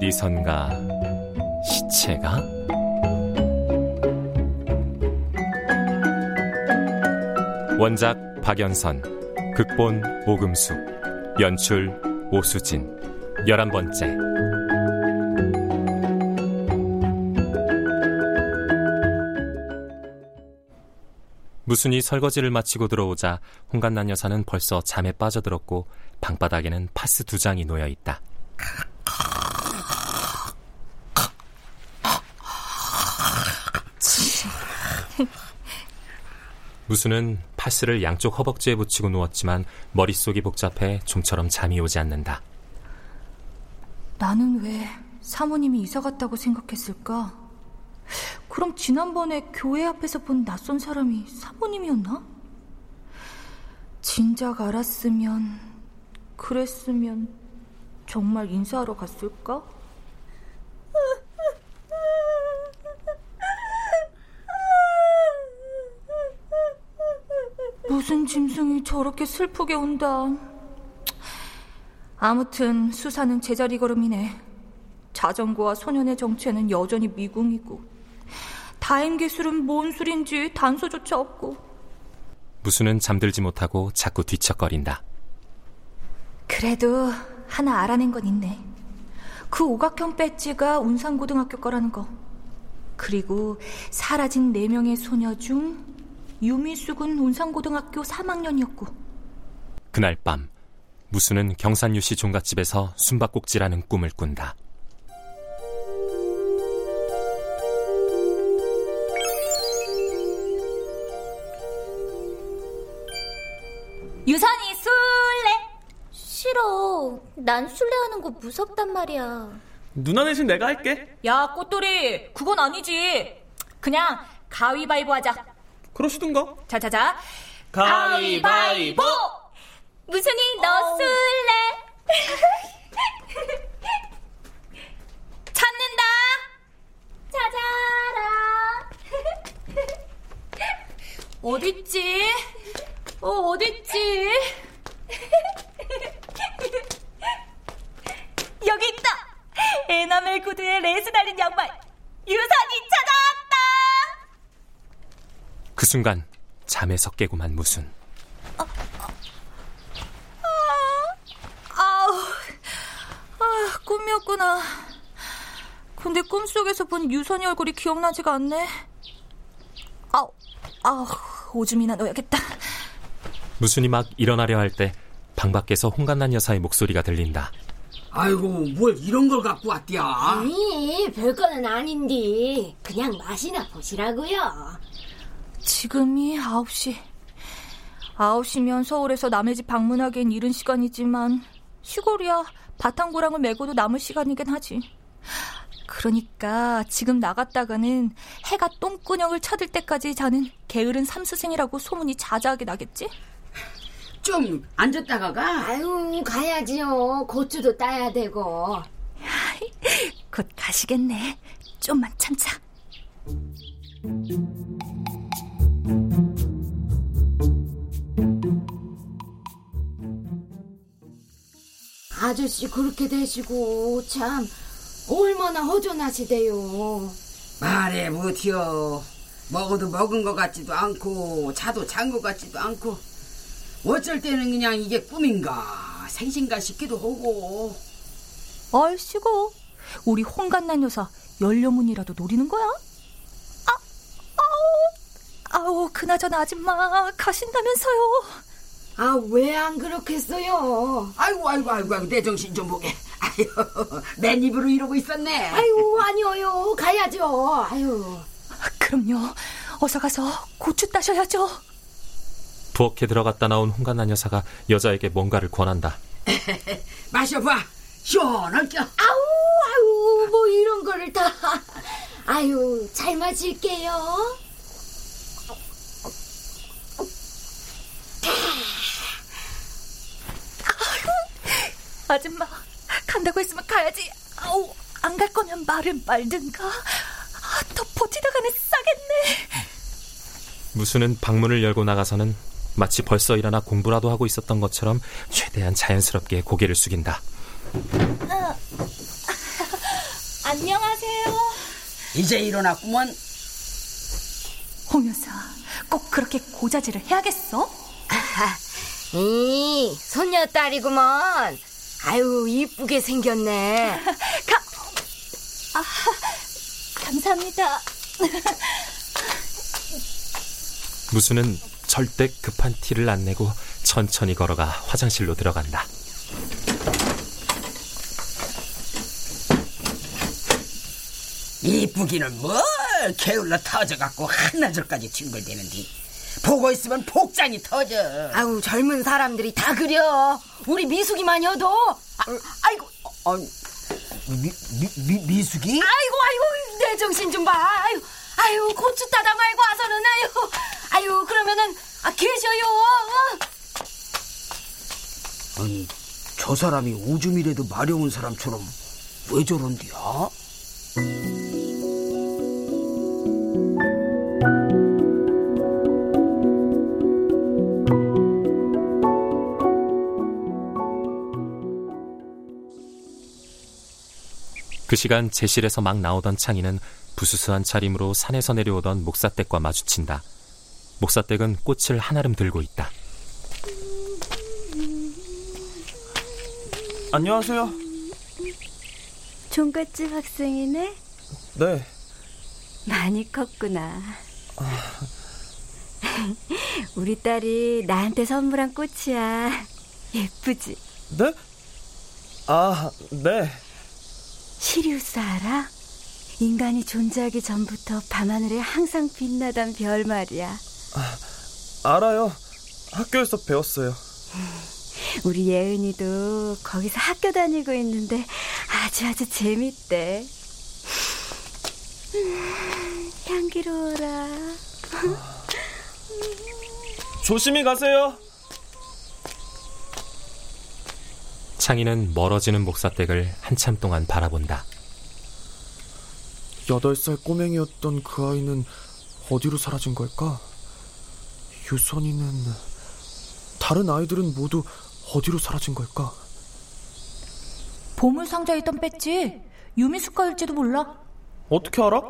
어디선가 시체가 원작 박연선 극본 오금숙 연출 오수진 열한 번째 무순이 설거지를 마치고 들어오자 홍간난 여사는 벌써 잠에 빠져들었고 방바닥에는 파스 두 장이 놓여 있다. 무수는 파스를 양쪽 허벅지에 붙이고 누웠지만 머릿속이 복잡해 좀처럼 잠이 오지 않는다. 나는 왜 사모님이 이사 갔다고 생각했을까? 그럼 지난번에 교회 앞에서 본 낯선 사람이 사모님이었나? 진작 알았으면, 그랬으면 정말 인사하러 갔을까? 무슨 짐승이 저렇게 슬프게 운다. 아무튼 수사는 제자리 걸음이네. 자전거와 소년의 정체는 여전히 미궁이고 다행 기술은 뭔 술인지 단서조차 없고 무수는 잠들지 못하고 자꾸 뒤척거린다. 그래도 하나 알아낸 건 있네. 그 오각형 배지가 운산고등학교 거라는 거. 그리고 사라진 네 명의 소녀 중 유미숙은 운산고등학교 3학년이었고. 그날 밤 무수는 경산유씨 종갓집에서 숨바꼭질하는 꿈을 꾼다. 유선이 술래? 싫어. 난 술래하는 거 무섭단 말이야. 누나 대신 내가 할게. 야 꽃돌이. 그건 아니지. 그냥 가위바위보 하자 그러시든가. 자자자. 가위바위보! 무슨이 너 술래 찾는다 찾아라 어딨지 어 어딨지 여기 있다 에나멜 구두에 레이스 달린 양말 유선이 찾아왔다 그 순간 잠에서 깨고 만 무순. 아우, 아, 꿈이었구나. 근데 꿈속에서 본 유선이 얼굴이 기억나지가 않네. 아우, 아우, 오줌이나 누어야겠다. 무순이 막 일어나려 할 때 방 밖에서 홍간난 여사의 목소리가 들린다. 아이고 뭘 이런 걸 갖고 왔디야 아니 별거는 아닌데 그냥 맛이나 보시라고요 지금이 9시. 9시면 서울에서 남의 집 방문하기엔 이른 시간이지만 시골이야 바탕고랑을 메고도 남을 시간이긴 하지. 그러니까 지금 나갔다가는 해가 똥구녕을 쳐들 때까지 자는 게으른 삼수생이라고 소문이 자자하게 나겠지? 좀 앉았다가 가. 아유, 가야지요. 고추도 따야 되고. 곧 가시겠네. 좀만 참자. 아저씨 그렇게 되시고 참 얼마나 허전하시대요. 말해 못해요. 먹어도 먹은 것 같지도 않고 자도 잔 것 같지도 않고 어쩔 때는 그냥 이게 꿈인가 생신가 싶기도 하고 얼씨고 우리 홍간난 여사 연료문이라도 노리는 거야? 아, 아우, 그나저나 아줌마 가신다면서요. 아, 왜 안 그렇겠어요? 아이고 아이고 아이고 아이고 내 정신 좀 보게 아유 맨 입으로 이러고 있었네 아유, 아니요 가야죠. 아유. 그럼요. 어서 가서 고추 따셔야죠. 부엌에 들어갔다 나온 홍간난 여사가 여자에게 뭔가를 권한다. 마셔봐 시원할겨 아우, 아우, 뭐 이런 거를 다. 아유, 잘 마실게요. 아줌마 간다고 했으면 가야지. 아우, 안 갈 거면 말을 말든가. 아, 더 버티다가는 싸겠네. 무수는 방문을 열고 나가서는 마치 벌써 일어나 공부라도 하고 있었던 것처럼 최대한 자연스럽게 고개를 숙인다. 안녕하세요. 이제 일어났구먼 홍 여사, 꼭 그렇게 고자질을 해야겠어? 이, 손녀딸이구먼. 아유, 이쁘게 생겼네. 가. 아, 감사합니다. 무수는 절대 급한 티를 안 내고 천천히 걸어가 화장실로 들어간다. 이쁘기는 뭘 게을러 터져갖고 한나절까지 뒹굴대는디 보고 있으면 복장이 터져 아우, 젊은 사람들이 다 그려. 우리 미숙이만여도. 아, 아이고 어, 미, 미, 미, 미숙이? 아이고, 아이고, 내 정신 좀 봐. 아유, 아유, 고추 따다 말고 와서는, 아유, 아유, 그러면은, 아, 계셔요. 아니 저 사람이 오줌이라도 마려운 사람처럼 왜 저런디야? 그 시간 제실에서 막 나오던 창희는 부스스한 차림으로 산에서 내려오던 목사댁과 마주친다. 목사댁은 꽃을 한아름 들고 있다. 안녕하세요. 종갓집 학생이네? 네. 많이 컸구나. 우리 딸이 나한테 선물한 꽃이야. 예쁘지? 네? 아, 네. 시리우스 알아? 인간이 존재하기 전부터 밤하늘에 항상 빛나던 별 말이야. 알아요. 학교에서 배웠어요. 우리 예은이도 거기서 학교 다니고 있는데 아주 아주 재밌대. 음, 향기로워라. 조심히 가세요. 창희는 멀어지는 목사댁을 한참 동안 바라본다. 여덟 살 꼬맹이였던 그 아이는 어디로 사라진 걸까? 유선이는 다른 아이들은 모두 어디로 사라진 걸까? 보물 상자에 있던 배지 유미숙 거일지도 몰라. 어떻게 알아?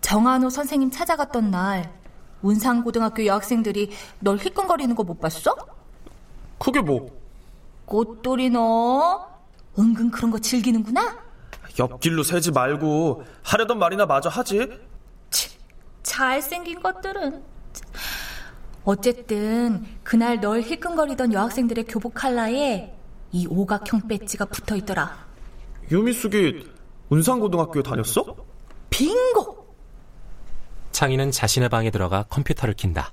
정한호 선생님 찾아갔던 날 운상고등학교 여학생들이 널 휘끈거리는 거 못 봤어? 그게 뭐? 꽃돌이 너 은근 그런 거 즐기는구나. 옆길로 새지 말고 하려던 말이나 마저 하지. 잘생긴 것들은. 어쨌든 그날 널 힐끔거리던 여학생들의 교복 칼라에 이 오각형 배지가 붙어 있더라. 유미숙이 운상고등학교에 다녔어? 빙고! 창희는 자신의 방에 들어가 컴퓨터를 킨다.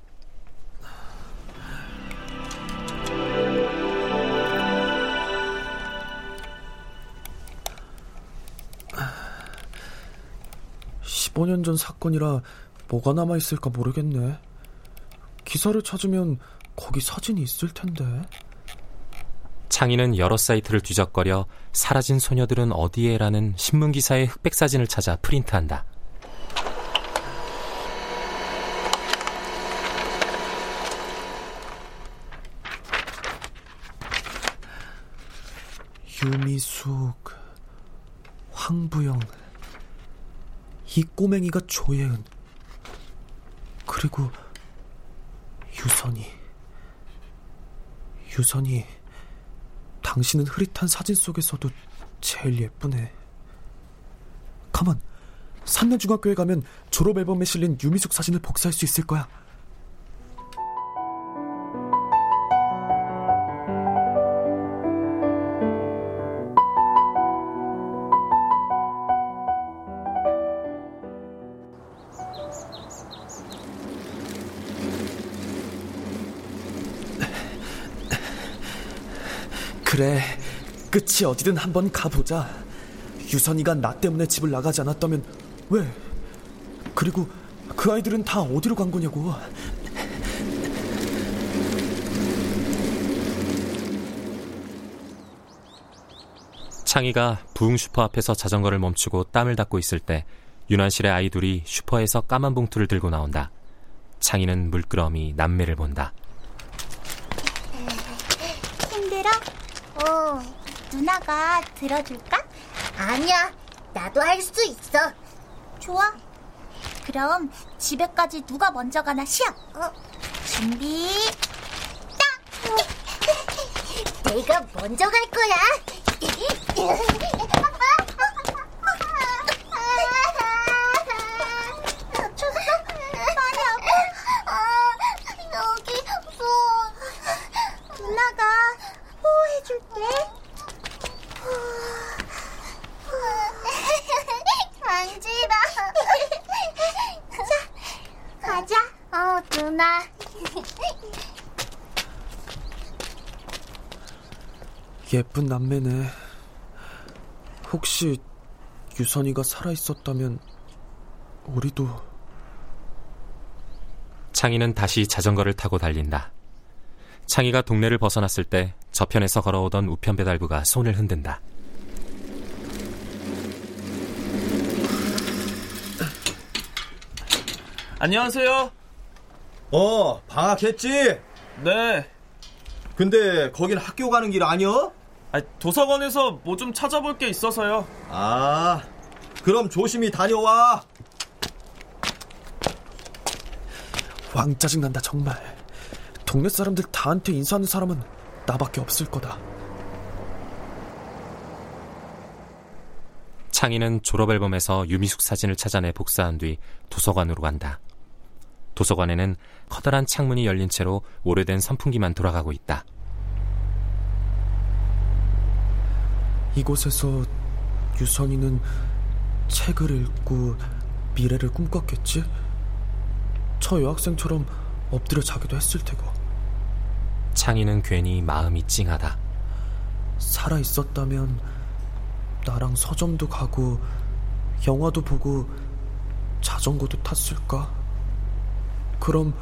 15년 전 사건이라 뭐가 남아있을까 모르겠네. 기사를 찾으면 거기 사진이 있을 텐데. 창희는 여러 사이트를 뒤적거려 사라진 소녀들은 어디에라는 신문 기사의 흑백 사진을 찾아 프린트한다. 유미숙, 황부영, 이 꼬맹이가 조예은, 그리고 유선이. 유선이, 당신은 흐릿한 사진 속에서도 제일 예쁘네. 가만, 산내중학교에 가면 졸업 앨범에 실린 유미숙 사진을 복사할 수 있을 거야. 그래, 끝이 어디든 한번 가보자. 유선이가 나 때문에 집을 나가지 않았다면 왜? 그리고 그 아이들은 다 어디로 간 거냐고. 창희가 부흥 슈퍼 앞에서 자전거를 멈추고 땀을 닦고 있을 때 윤환실의 아이들이 슈퍼에서 까만 봉투를 들고 나온다. 창희는 물끄러미 남매를 본다. 힘들어? 어, 누나가 들어줄까? 아니야, 나도 할 수 있어. 좋아. 그럼 집에까지 누가 먼저 가나 시합. 어, 준비, 딱! 내가 먼저 갈 거야. 다쳤어? 많이 아파? 아, 여기 손. 누나가 호호해줄게. 만지라. 자, 가자. 어, 누나. 예쁜 남매네. 혹시 유선이가 살아있었다면 우리도 창희는 다시 자전거를 타고 달린다. 창희가 동네를 벗어났을 때 저편에서 걸어오던 우편 배달부가 손을 흔든다. 안녕하세요. 어, 방학했지? 네. 근데 거긴 학교 가는 길 아니여? 아, 도서관에서 뭐 좀 찾아볼 게 있어서요. 아, 그럼 조심히 다녀와. 왕 짜증난다 정말. 동네 사람들 다한테 인사하는 사람은 나밖에 없을 거다. 창희는 졸업 앨범에서 유미숙 사진을 찾아내 복사한 뒤 도서관으로 간다. 도서관에는 커다란 창문이 열린 채로 오래된 선풍기만 돌아가고 있다. 이곳에서 유선이는 책을 읽고 미래를 꿈꿨겠지? 저 여학생처럼 엎드려 자기도 했을 테고. 창희는 괜히 마음이 찡하다. 살아 있었다면 나랑 서점도 가고 영화도 보고 자전거도 탔을까? 그럼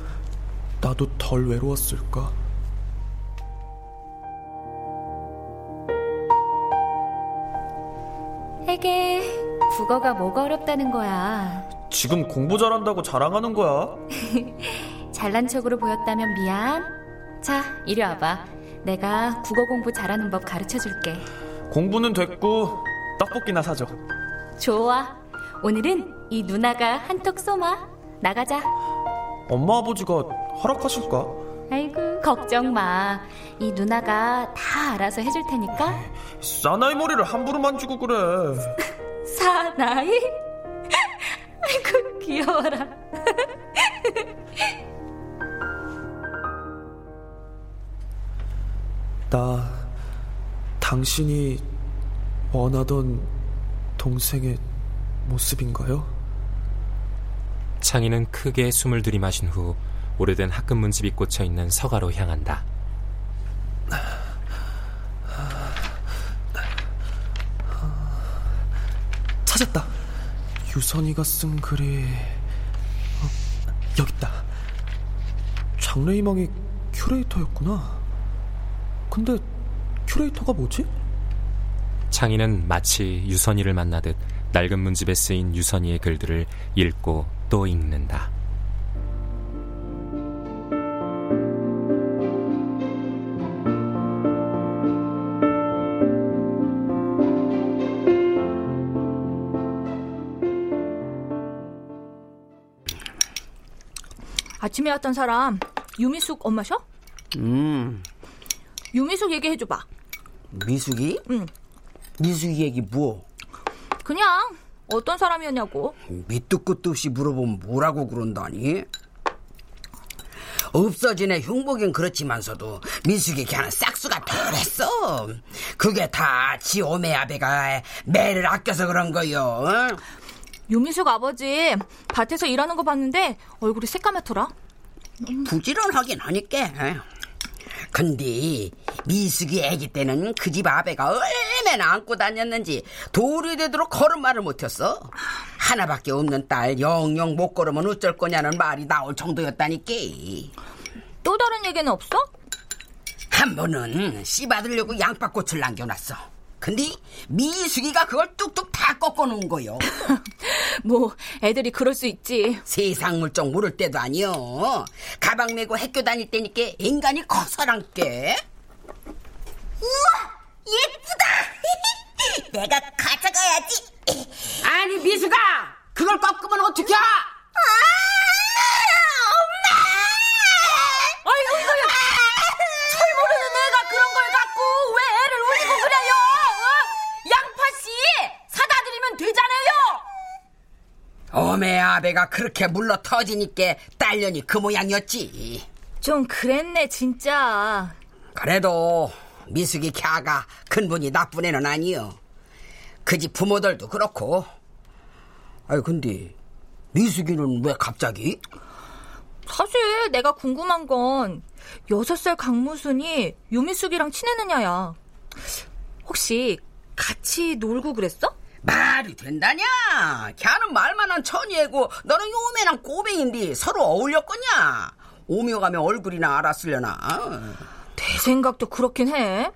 나도 덜 외로웠을까? 해게 국어가 뭐가 어렵다는 거야. 지금 공부 잘한다고 자랑하는 거야? 잘난 척으로 보였다면 미안. 자, 이리 와봐. 내가 국어 공부 잘하는 법 가르쳐 줄게. 공부는 됐고 떡볶이나 사줘. 좋아. 오늘은 이 누나가 한턱 쏘마. 나가자. 엄마 아버지가 허락하실까? 아이고, 걱정 마. 이 누나가 다 알아서 해줄 테니까. 사나이 머리를 함부로 만지고 그래. 사나이? 아이고, 귀여워라. 나 당신이 원하던 동생의 모습인가요? 창희는 크게 숨을 들이마신 후 오래된 학급 문집이 꽂혀 있는 서가로 향한다. 찾았다. 유선이가 쓴 글이 어, 여기 있다. 장래희망이 큐레이터였구나. 근데 큐레이터가 뭐지? 창희는 마치 유선이를 만나듯 낡은 문집에 쓰인 유선이의 글들을 읽고 또 읽는다. 아침에 왔던 사람 유미숙 엄마셔? 음, 유미숙 얘기해줘봐. 미숙이? 응. 미숙이 얘기 뭐? 그냥 어떤 사람이었냐고. 밑도 끝도 없이 물어보면 뭐라고 그런다니? 없어진 애 흉보긴 그렇지만서도 민숙이 걔는 싹수가 덜했어. 그게 다 지 오메 아베가 매를 아껴서 그런 거요. 어? 유미숙 아버지 밭에서 일하는 거 봤는데 얼굴이 새까맣더라. 부지런하긴 하니까. 근데 미숙이 아기 때는 그 집 아베가 얼마나 안고 다녔는지 돌이 되도록 걸음말을 못했어. 하나밖에 없는 딸 영영 못 걸으면 어쩔 거냐는 말이 나올 정도였다니까. 또 다른 얘기는 없어? 한 번은 씨 받으려고 양파꽃을 남겨놨어. 근데 미숙이가 그걸 뚝뚝 다 꺾어놓은 거요. 뭐 애들이 그럴 수 있지. 세상 물정 모를 때도 아니요. 가방 메고 학교 다닐 때니까 인간이 커서란게. 우와, 예쁘다. 내가 가져가야지. 아니 미숙아, 그걸 꺾으면 어떡해? 아이고 이거 철 모르는 애가 그런 걸 갖고 왜 애를 울리고 그래요? 어? 양파씨 드리면 되잖아요. 어메 아베가 그렇게 물러 터지니까 딸년이 그 모양이었지. 좀 그랬네 진짜. 그래도 미숙이 캬가 근본이 나쁜 애는 아니요. 그 집 부모들도 그렇고. 아니 근데 미숙이는 왜 갑자기? 사실 내가 궁금한 건 여섯 살 강무순이 유미숙이랑 친했느냐야. 혹시 같이 놀고 그랬어? 말이 된다냐? 걔는 말만한 천이애고 너는 요맨한 꼬맹인데 서로 어울렸거냐? 오며 가며 얼굴이나 알았으려나? 내 생각도 그렇긴 해.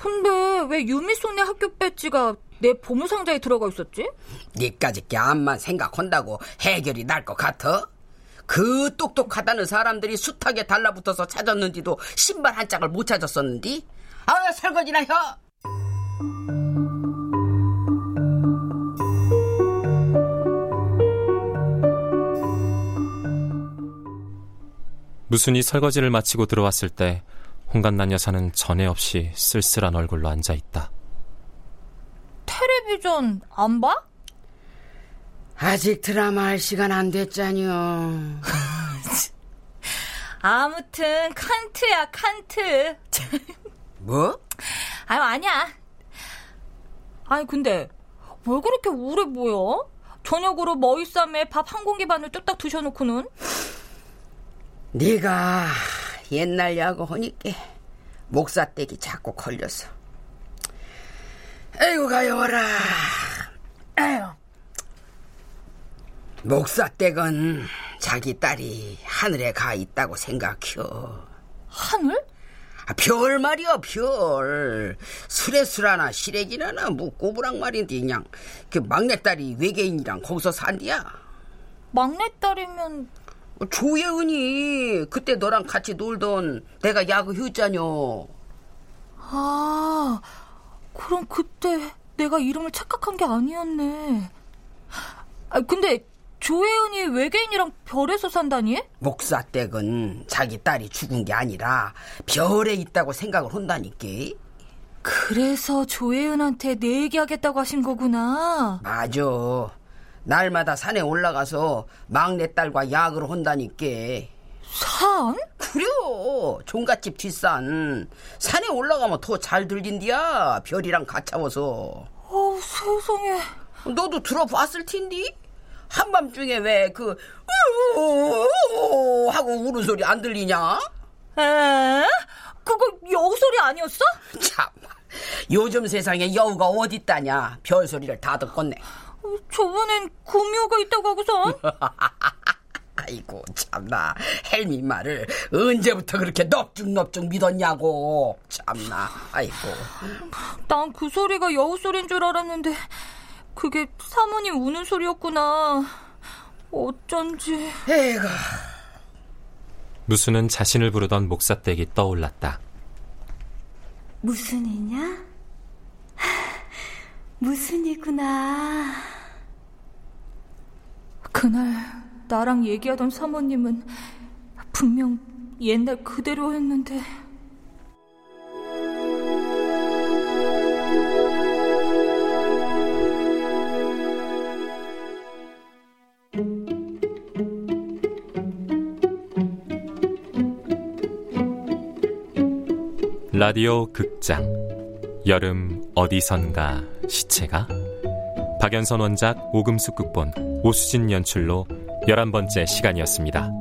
근데 왜 유미숙네 학교 배지가 내 보물상자에 들어가 있었지? 니까지 걔안만 생각한다고 해결이 날 것 같아? 그 똑똑하다는 사람들이 숱하게 달라붙어서 찾았는지도 신발 한 짝을 못 찾았었는디? 아 설거지나 혀! 무순이 설거지를 마치고 들어왔을 때 홍간난 여사는 전에 없이 쓸쓸한 얼굴로 앉아 있다. 텔레비전 안 봐? 아직 드라마 할 시간 안 됐잖여. 아무튼 칸트야 칸트. 뭐? 아유 아니야. 아니 근데 왜 그렇게 우울해 보여? 저녁으로 머위쌈에 밥 한 공기 반을 뚝딱 드셔놓고는 네가 옛날 야구 하니까 목사떼기 자꾸 걸려서. 아이고 가여워라. 아유. 목사댁은 자기 딸이 하늘에 가 있다고 생각혀. 하늘? 아, 별 말이야 별. 수레수라나 시래기라나 뭐 꼬부랑 말인데 그냥 그 막내딸이 외계인이랑 거기서 산디야. 막내딸이면 조예은이 그때 너랑 같이 놀던 내가 야구 효자녀. 아 그럼 그때 내가 이름을 착각한 게 아니었네. 아 근데 조혜은이 외계인이랑 별에서 산다니? 목사 댁은 자기 딸이 죽은 게 아니라 별에 있다고 생각을 한다니까. 그래서 조혜은한테 내 얘기하겠다고 하신 거구나. 맞아. 날마다 산에 올라가서 막내딸과 야구를 한다니까. 산? 그래요. 종갓집 뒷산. 산에 올라가면 더 잘 들린디야. 별이랑 같아워서. 어 세상에. 너도 들어봤을 텐디? 한밤중에 왜 그 하고 우는 소리 안 들리냐? 에? 그거 여우 소리 아니었어? 참, 요즘 세상에 여우가 어딨다냐? 별 소리를 다 듣겠네. 저번엔 구미호가 있다고 하고선. 아이고 참나 헬미 말을 언제부터 그렇게 넙죽넙죽 믿었냐고 참나 아이고 난 그 소리가 여우 소리인 줄 알았는데 그게 사모님 우는 소리였구나. 어쩐지. 에가. 무수는 자신을 부르던 목사댁이 떠올랐다. 무슨 이냐? 무슨 이구나. 그날 나랑 얘기하던 사모님은 분명 옛날 그대로였는데. 라디오 극장 여름 어디선가 시체가 박연선 원작 오금숙 극본 오수진 연출로 11번째 시간이었습니다.